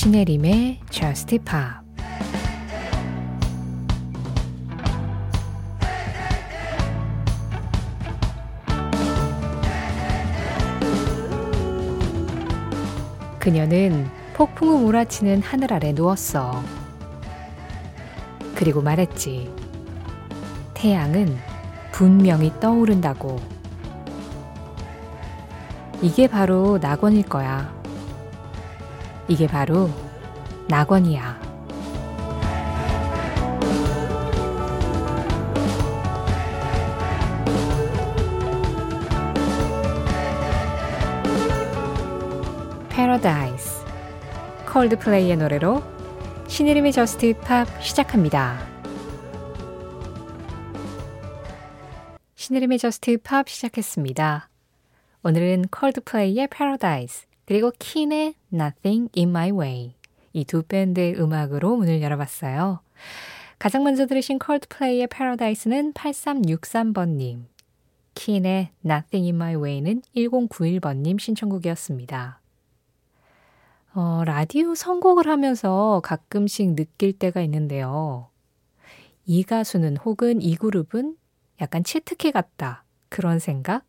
신혜림의 Just Pop 그녀는 폭풍우 몰아치는 하늘 아래 누웠어. 그리고 말했지. 태양은 분명히 떠오른다고. 이게 바로 낙원일 거야. 이게 바로 낙원이야. Paradise 콜드플레이의 노래로 신의림의 저스트 팝 시작합니다. 신혜림의 JUST POP 시작했습니다. 오늘은 콜드플레이의 Paradise 그리고 킨의 Nothing in My Way 이 두 밴드의 음악으로 문을 열어봤어요. 가장 먼저 들으신 콜드플레이의 Paradise는 8363번님, 킨의 Nothing in My Way는 1091번님 신청곡이었습니다. 어, 라디오 선곡을 하면서 가끔씩 느낄 때가 있는데요. 이 가수는 혹은 이 그룹은 약간 치트키 같다. 그런 생각?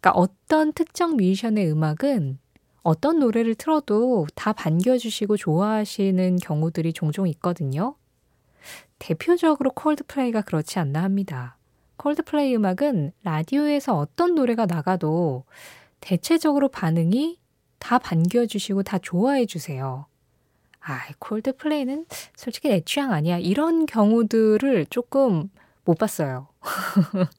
그러니까 어떤 특정 뮤지션의 음악은 어떤 노래를 틀어도 다 반겨주시고 좋아하시는 경우들이 종종 있거든요. 대표적으로 콜드플레이가 그렇지 않나 합니다. 콜드플레이 음악은 라디오에서 어떤 노래가 나가도 대체적으로 반응이 다 반겨주시고 다 좋아해주세요. 아, 콜드플레이는 솔직히 내 취향 아니야. 이런 경우들을 조금 못 봤어요.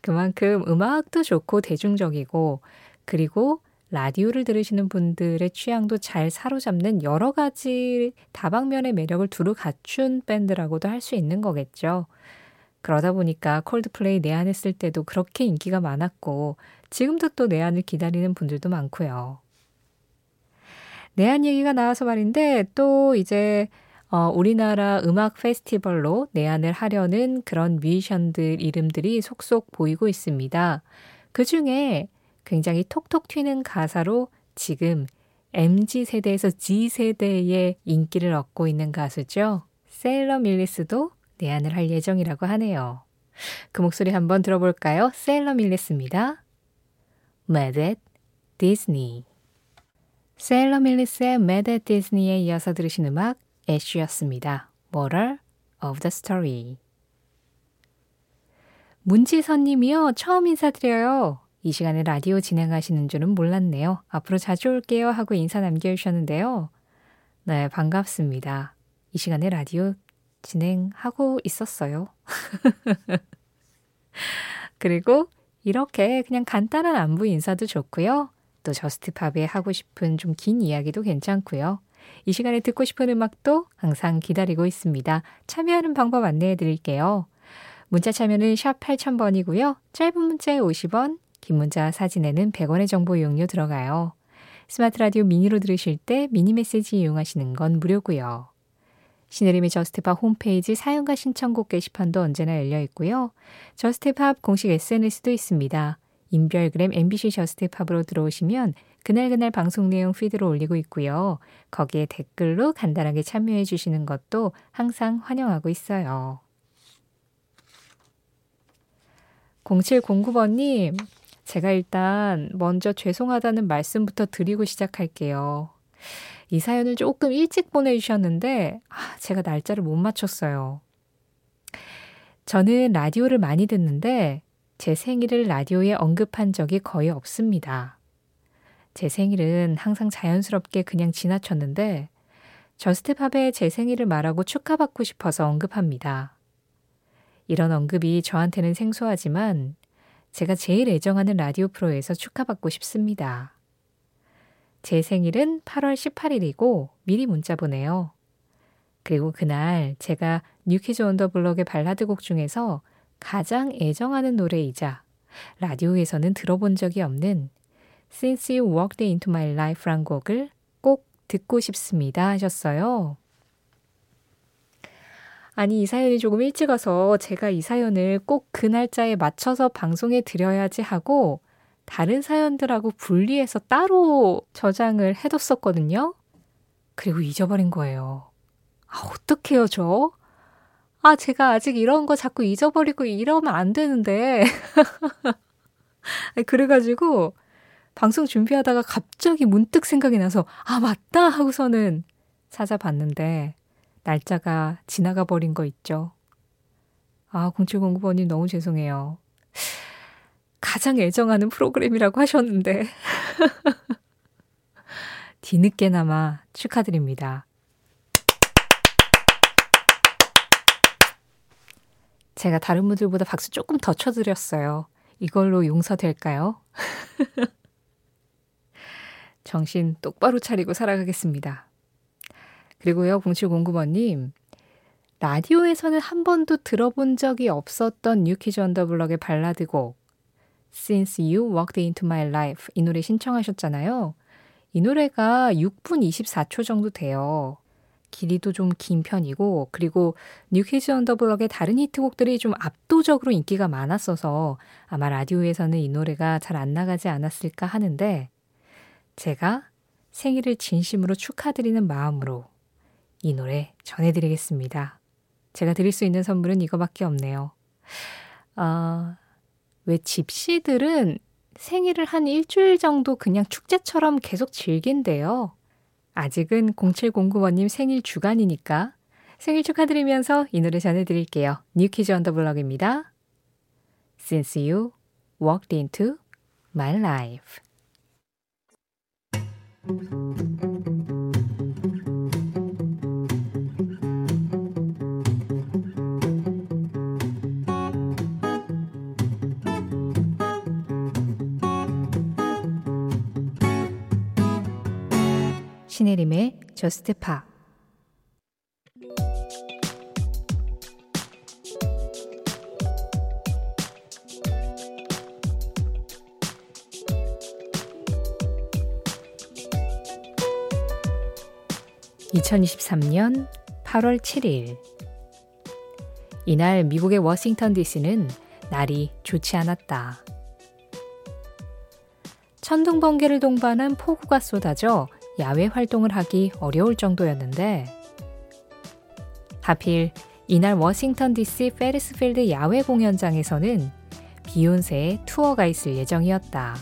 그만큼 음악도 좋고 대중적이고, 그리고 라디오를 들으시는 분들의 취향도 잘 사로잡는 여러 가지 다방면의 매력을 두루 갖춘 밴드라고도 할 수 있는 거겠죠. 그러다 보니까 콜드플레이 내한했을 때도 그렇게 인기가 많았고 지금도 또 내한을 기다리는 분들도 많고요. 내한 얘기가 나와서 말인데 또 이제 어, 우리나라 음악 페스티벌로 내한을 하려는 그런 뮤지션들 이름들이 속속 보이고 있습니다. 그 중에 굉장히 톡톡 튀는 가사로 지금 MG 세대에서 G 세대의 인기를 얻고 있는 가수죠. 세일러 밀리스도 내한을 할 예정이라고 하네요. 그 목소리 한번 들어볼까요? 세일러 밀리스입니다. Mad at Disney 세일러 밀리스의 Mad at Disney에 이어서 들으신 음악 애쉬였습니다. Moral of the Story 문지선 님이요. 처음 인사드려요. 이 시간에 라디오 진행하시는 줄은 몰랐네요. 앞으로 자주 올게요 하고 인사 남겨주셨는데요. 네, 반갑습니다. 이 시간에 라디오 진행하고 있었어요. 그리고 이렇게 그냥 간단한 안부 인사도 좋고요. 또 JUST POP에 하고 싶은 좀 긴 이야기도 괜찮고요. 이 시간에 듣고 싶은 음악도 항상 기다리고 있습니다. 참여하는 방법 안내해 드릴게요. 문자 참여는 샵 8000번이고요. 짧은 문자에 50원, 긴 문자 사진에는 100원의 정보 이용료 들어가요. 스마트 라디오 미니로 들으실 때 미니 메시지 이용하시는 건 무료고요. 신혜림의 JUST POP 홈페이지 사연과 신청곡 게시판도 언제나 열려 있고요. JUST POP 공식 SNS도 있습니다. 인별그램 MBC JUST POP으로 들어오시면 그날그날 방송 내용 feed로 올리고 있고요. 거기에 댓글로 간단하게 참여해 주시는 것도 항상 환영하고 있어요. 0709번님, 제가 일단 먼저 죄송하다는 말씀부터 드리고 시작할게요. 이 사연을 조금 일찍 보내주셨는데, 아, 제가 날짜를 못 맞췄어요. 저는 라디오를 많이 듣는데, 제 생일을 라디오에 언급한 적이 거의 없습니다. 제 생일은 항상 자연스럽게 그냥 지나쳤는데, 저스트팝에 제 생일을 말하고 축하받고 싶어서 언급합니다. 이런 언급이 저한테는 생소하지만 제가 제일 애정하는 라디오 프로에서 축하받고 싶습니다. 제 생일은 8월 18일이고 미리 문자 보내요. 그리고 그날 제가 뉴키즈 언더블럭의 발라드 곡 중에서 가장 애정하는 노래이자 라디오에서는 들어본 적이 없는 Since You Walked Into My Life란 곡을 꼭 듣고 싶습니다 하셨어요. 아니, 이 사연이 조금 일찍 와서 제가 이 사연을 꼭 그 날짜에 맞춰서 방송에 드려야지 하고 다른 사연들하고 분리해서 따로 저장을 해뒀었거든요. 그리고 잊어버린 거예요. 아, 어떡해요, 저? 아, 제가 아직 이런 거 자꾸 잊어버리고 이러면 안 되는데. 그래가지고, 방송 준비하다가 갑자기 문득 생각이 나서, 아, 맞다! 하고서는 찾아봤는데, 날짜가 지나가 버린 거 있죠. 아, 0709번님 너무 죄송해요. 가장 애정하는 프로그램이라고 하셨는데. 뒤늦게나마 축하드립니다. 제가 다른 분들보다 박수 조금 더 쳐드렸어요. 이걸로 용서될까요? 정신 똑바로 차리고 살아가겠습니다. 그리고요, 0709번님. 라디오에서는 한 번도 들어본 적이 없었던 뉴키즈 언더블럭의 발라드곡 Since You Walked Into My Life 이 노래 신청하셨잖아요. 이 노래가 6분 24초 정도 돼요. 길이도 좀 긴 편이고 그리고 뉴키즈 언더블럭의 다른 히트곡들이 좀 압도적으로 인기가 많았어서 아마 라디오에서는 이 노래가 잘 안 나가지 않았을까 하는데 제가 생일을 진심으로 축하드리는 마음으로 이 노래 전해드리겠습니다. 제가 드릴 수 있는 선물은 이거밖에 없네요. 어, 왜 집시들은 생일을 한 일주일 정도 그냥 축제처럼 계속 즐긴대요. 아직은 0709번님 생일 주간이니까 생일 축하드리면서 이 노래 전해드릴게요. New Kids on the Block입니다. Since you walked into my life. 신혜림의 저스트 파 (2023년 8월 7일) 이날 미국의 워싱턴 DC는 날이 좋지 않았다. 천둥 번개를 동반한 폭우가 쏟아져 야외 활동을 하기 어려울 정도였는데 하필 이날 워싱턴 DC 페덱스필드 야외 공연장에서는 비욘세의 투어가 있을 예정이었다.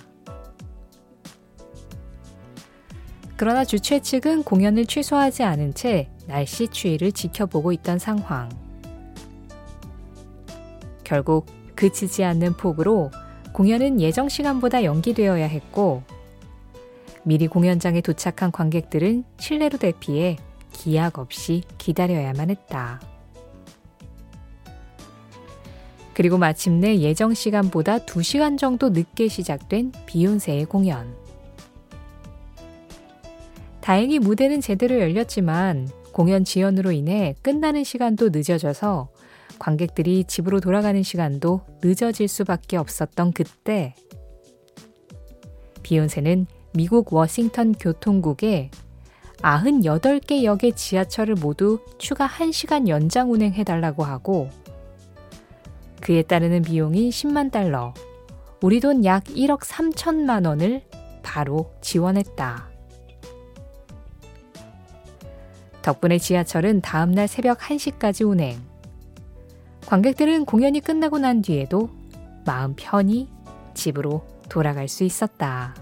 그러나 주최 측은 공연을 취소하지 않은 채 날씨 추이를 지켜보고 있던 상황. 결국 그치지 않는 폭우로 공연은 예정 시간보다 연기되어야 했고 미리 공연장에 도착한 관객들은 실내로 대피해 기약 없이 기다려야만 했다. 그리고 마침내 예정 시간보다 2시간 정도 늦게 시작된 비욘세의 공연. 다행히 무대는 제대로 열렸지만 공연 지연으로 인해 끝나는 시간도 늦어져서 관객들이 집으로 돌아가는 시간도 늦어질 수밖에 없었던 그때 비욘세는 미국 워싱턴 교통국에 98개 역의 지하철을 모두 추가 1시간 연장 운행해달라고 하고 그에 따르는 비용인 10만 달러, 우리 돈 약 1억 3천만 원을 바로 지원했다. 덕분에 지하철은 다음날 새벽 1시까지 운행. 관객들은 공연이 끝나고 난 뒤에도 마음 편히 집으로 돌아갈 수 있었다.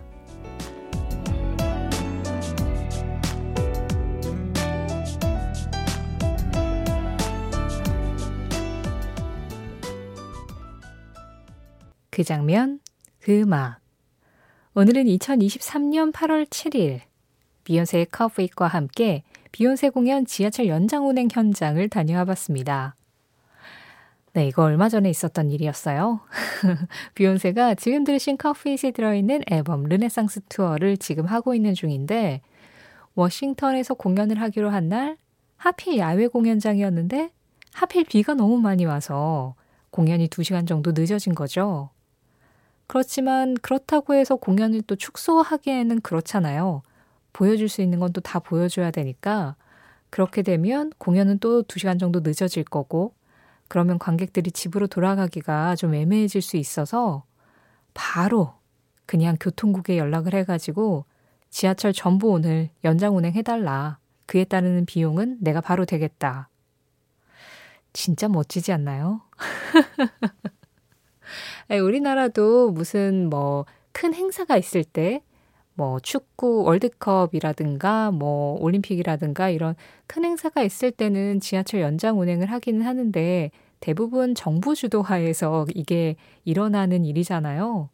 그 장면, 그 음악. 오늘은 2023년 8월 7일 비욘세의 커브잇과 함께 비욘세 공연 지하철 연장 운행 현장을 다녀와 봤습니다. 네, 이거 얼마 전에 있었던 일이었어요. 비욘세가 지금 들으신 커피잇에 들어있는 앨범 르네상스 투어를 지금 하고 있는 중인데 워싱턴에서 공연을 하기로 한 날 하필 야외 공연장이었는데 하필 비가 너무 많이 와서 공연이 2시간 정도 늦어진 거죠. 그렇지만 그렇다고 해서 공연을 또 축소하기에는 그렇잖아요. 보여줄 수 있는 건 또 다 보여줘야 되니까 그렇게 되면 공연은 또 2시간 정도 늦어질 거고 그러면 관객들이 집으로 돌아가기가 좀 애매해질 수 있어서 바로 그냥 교통국에 연락을 해가지고 지하철 전부 오늘 연장 운행해달라. 그에 따르는 비용은 내가 바로 되겠다. 진짜 멋지지 않나요? 우리나라도 무슨 뭐 큰 행사가 있을 때, 뭐 축구 월드컵이라든가 뭐 올림픽이라든가 이런 큰 행사가 있을 때는 지하철 연장 운행을 하기는 하는데 대부분 정부 주도하에서 이게 일어나는 일이잖아요.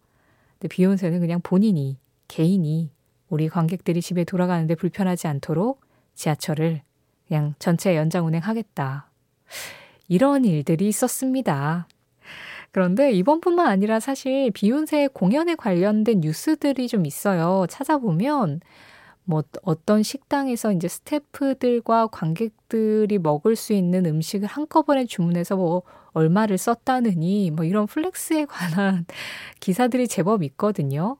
근데 비욘세는 그냥 본인이, 개인이 우리 관객들이 집에 돌아가는데 불편하지 않도록 지하철을 그냥 전체 연장 운행하겠다. 이런 일들이 있었습니다. 그런데 이번뿐만 아니라 사실 비욘세 공연에 관련된 뉴스들이 좀 있어요. 찾아보면 뭐 어떤 식당에서 이제 스태프들과 관객들이 먹을 수 있는 음식을 한꺼번에 주문해서 뭐 얼마를 썼다느니 뭐 이런 플렉스에 관한 기사들이 제법 있거든요.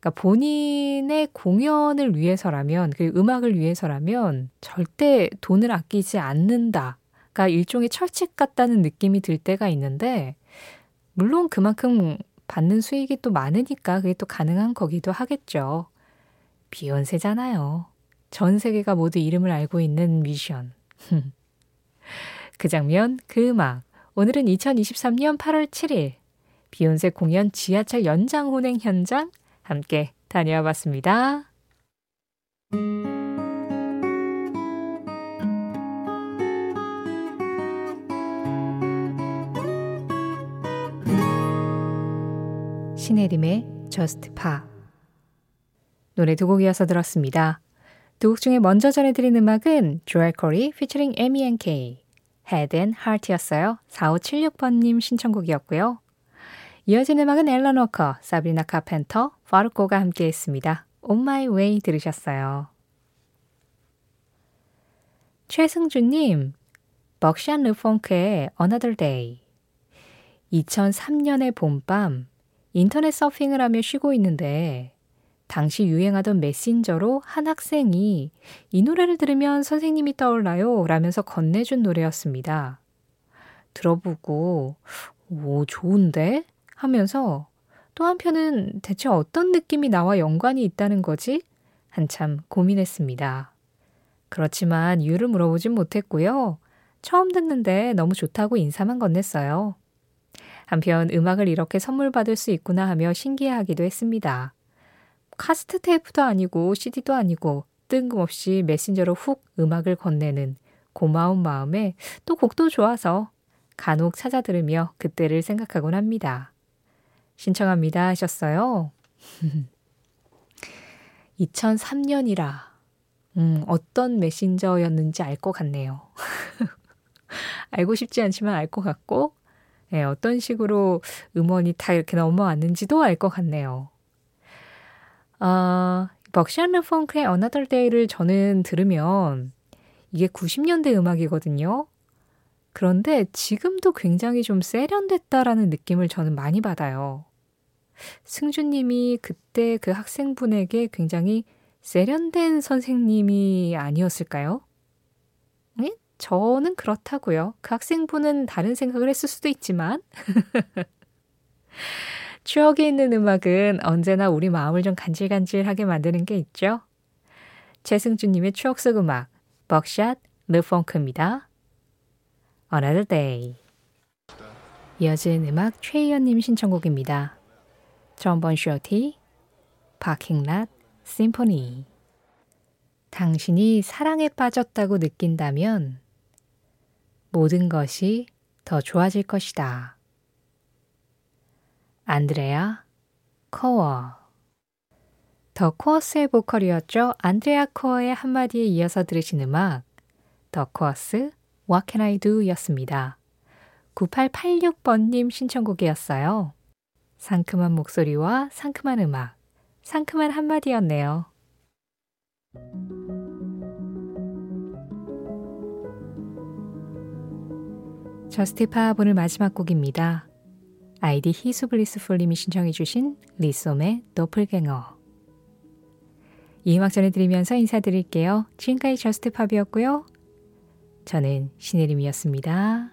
그러니까 본인의 공연을 위해서라면, 그 음악을 위해서라면 절대 돈을 아끼지 않는다. 그러니까 일종의 철칙 같다는 느낌이 들 때가 있는데, 물론 그만큼 받는 수익이 또 많으니까 그게 또 가능한 거기도 하겠죠. 비욘세잖아요. 전 세계가 모두 이름을 알고 있는 미션. 그 장면, 그 음악. 오늘은 2023년 8월 7일 비욘세 공연 지하철 연장 운행 현장 함께 다녀와 봤습니다. 신혜림의 Just Pop 노래 두 곡 이어서 들었습니다. 두 곡 중에 먼저 전해드린 음악은 Joel Corry 피처링 MNEK Head and Heart였어요. 4576번님 신청곡이었고요. 이어진 음악은 앨런 워커, 사브리나 카펜터, 파르코가 함께 했습니다. On My Way 들으셨어요. 최승주님, 벅샨 르펑크의 Another Day. 2003년의 봄밤, 인터넷 서핑을 하며 쉬고 있는데, 당시 유행하던 메신저로 한 학생이 이 노래를 들으면 선생님이 떠올라요 라면서 건네준 노래였습니다. 들어보고, 오, 좋은데? 하면서 또 한편은 대체 어떤 느낌이 나와 연관이 있다는 거지? 한참 고민했습니다. 그렇지만 이유를 물어보진 못했고요. 처음 듣는데 너무 좋다고 인사만 건넸어요. 한편 음악을 이렇게 선물 받을 수 있구나 하며 신기해하기도 했습니다. 카스트 테이프도 아니고 CD도 아니고 뜬금없이 메신저로 훅 음악을 건네는 고마운 마음에 또 곡도 좋아서 간혹 찾아 들으며 그때를 생각하곤 합니다. 신청합니다 하셨어요. 2003년이라, 음, 어떤 메신저였는지 알 것 같네요. 알고 싶지 않지만 알 것 같고, 네, 어떤 식으로 음원이 다 이렇게 넘어왔는지도 알 것 같네요. 어, 벅시안르 펑크의 Another Day를 저는 들으면 이게 90년대 음악이거든요. 그런데 지금도 굉장히 좀 세련됐다라는 느낌을 저는 많이 받아요. 승주님이 그때 그 학생분에게 굉장히 세련된 선생님이 아니었을까요? 네? 저는 그렇다고요. 그 학생분은 다른 생각을 했을 수도 있지만. 추억에 있는 음악은 언제나 우리 마음을 좀 간질간질하게 만드는 게 있죠. 최승주님의 추억 속 음악, 벅샷, 르펑크입니다. Another Day. 이어진 음악 최희연님 신청곡입니다. 전번 쇼티 파킹랏 심포니 당신이 사랑에 빠졌다고 느낀다면 모든 것이 더 좋아질 것이다. 안드레아 코어 The Corrs의 보컬이었죠. 안드레아 코어의 한마디에 이어서 들으신 음악 The Corrs What Can I Do 였습니다. 9886번님 신청곡이었어요. 상큼한 목소리와 상큼한 음악, 상큼한 한마디였네요. Just Pop 오늘 마지막 곡입니다. 아이디 히수블리스풀님이 신청해 주신 리솜의 도플갱어. 이 음악 전해드리면서 인사드릴게요. 지금까지 Just Pop이었고요. 저는 신혜림이었습니다.